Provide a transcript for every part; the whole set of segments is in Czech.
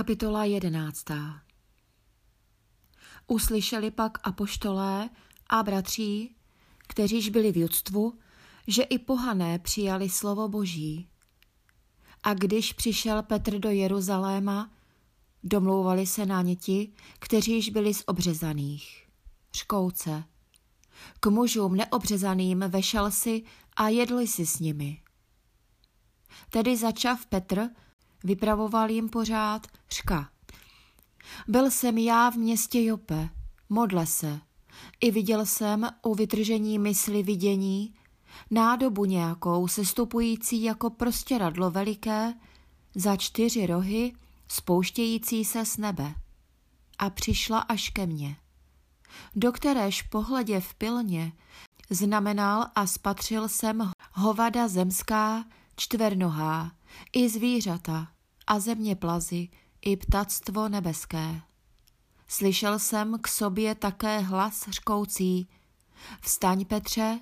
Kapitola jedenáctá Uslyšeli pak apoštolé a bratří, kteříž byli v judstvu, že i pohané přijali slovo Boží. A když přišel Petr do Jeruzaléma, domlouvali se na ně ti, kteříž byli z obřezaných. Škouce. K mužům neobřezaným vešel si a jedli si s nimi. Tedy začav Petr, vypravoval jim pořád, řka. Byl jsem já v městě Jope, modle se. I viděl jsem u vytržení mysli vidění, nádobu nějakou sestupující jako prostěradlo veliké, za čtyři rohy, spouštějící se z nebe. A přišla až ke mně. Do kteréž pohledě v pilně znamenal a spatřil jsem hovada zemská, čtvernohá, i zvířata, a země plazy, i ptactvo nebeské. Slyšel jsem k sobě také hlas řkoucí, vstaň Petře,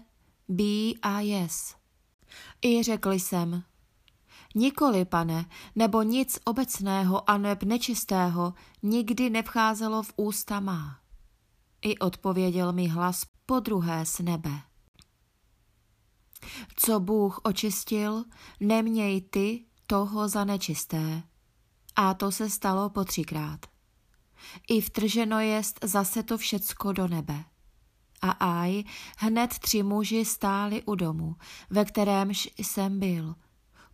bí a jes. I řekl jsem, nikoli, pane, nebo nic obecného a neb nečistého nikdy nevcházelo v ústa má. I odpověděl mi hlas po druhé z nebe. Co Bůh očistil, neměj ty toho za nečisté. A to se stalo po třikrát. I vtrženo jest zase to všecko do nebe. A aj, hned tři muži stáli u domu, ve kterémž jsem byl.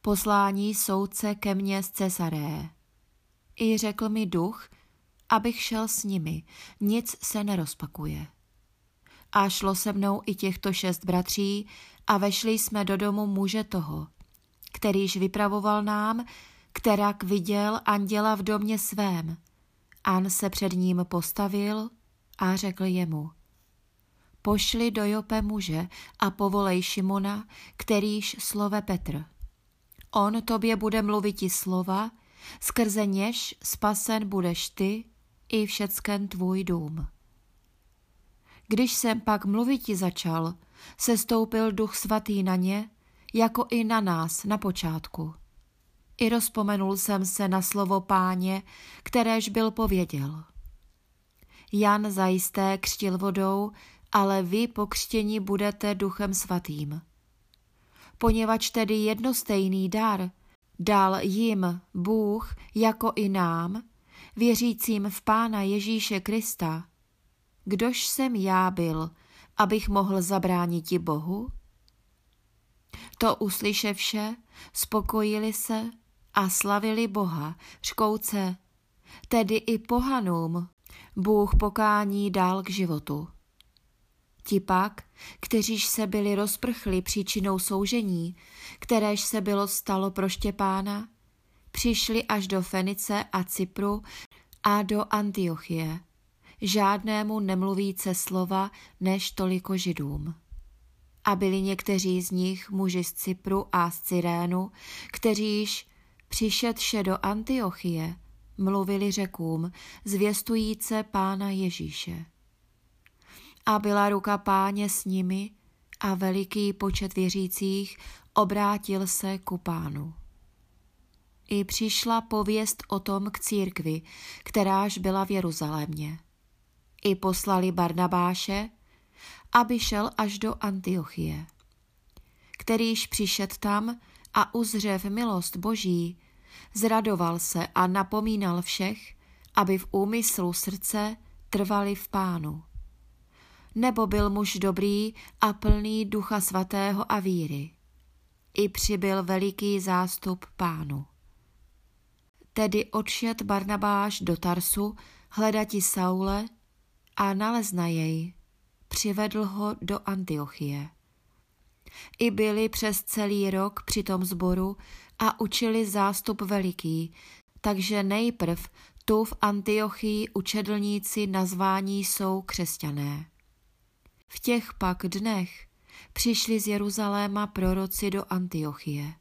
Poslání soudce ke mně z Cesaré. I řekl mi duch, abych šel s nimi, nic se nerozpakuje. A šlo se mnou i těchto šest bratří a vešli jsme do domu muže toho, kterýž vypravoval nám, kterak viděl anděla v domě svém. An se před ním postavil a řekl jemu, pošli do Jope muže a povolej Šimona, kterýž slove Petr. On tobě bude mluvit i slova, skrze něž spasen budeš ty i všecken tvůj dům. Když jsem pak mluviti začal, se stoupil duch svatý na ně, jako i na nás na počátku. I rozpomenul jsem se na slovo páně, kteréž byl pověděl. Jan zajisté křtil vodou, ale vy po křtění budete duchem svatým. Poněvadž tedy jednostejný dar dal jim Bůh jako i nám, věřícím v Pána Ježíše Krista, kdož jsem já byl, abych mohl zabránit ti Bohu? To uslyševše, spokojili se a slavili Boha, škouce, tedy i pohanům, Bůh pokání dál k životu. Ti pak, kteříž se byli rozprchli příčinou soužení, kteréž se bylo stalo pro Štěpána, přišli až do Fenice a Cypru a do Antiochie, žádnému nemluvíce slova než toliko židům. A byli někteří z nich muži z Cypru a z Cyrénu, kteříž přišedše do Antiochie, mluvili řekům, zvěstujíce pána Ježíše. A byla ruka páně s nimi a veliký počet věřících obrátil se ku pánu. I přišla pověst o tom k církvi, kteráž byla v Jeruzalémě. I poslali Barnabáše, aby šel až do Antiochie. Kterýž přišet tam a uzřev milost Boží, zradoval se a napomínal všech, aby v úmyslu srdce trvali v pánu. Nebo byl muž dobrý a plný ducha svatého a víry. I přibyl veliký zástup pánu. Tedy odšet Barnabáš do Tarsu hledati Saule a nalezna jej, přivedl ho do Antiochie. I byli přes celý rok při tom zboru a učili zástup veliký, takže nejprv tu v Antiochii učedlníci nazvání jsou křesťané. V těch pak dnech přišli z Jeruzaléma proroci do Antiochie.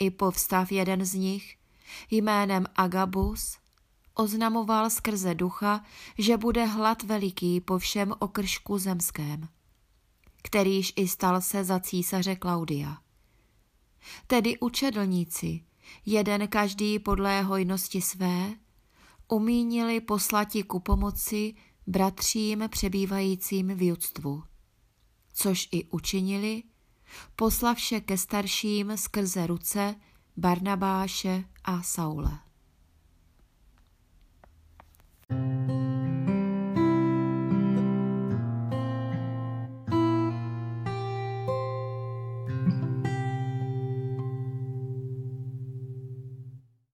I povstav jeden z nich, jménem Agabus, oznamoval skrze ducha, že bude hlad veliký po všem okršku zemském, kterýž i stal se za císaře Klaudia. Tedy učedlníci, jeden každý podle hojnosti své, umínili poslati ku pomoci bratřím přebývajícím v judstvu, což i učinili, poslavše ke starším skrze ruce Barnabáše a Saule.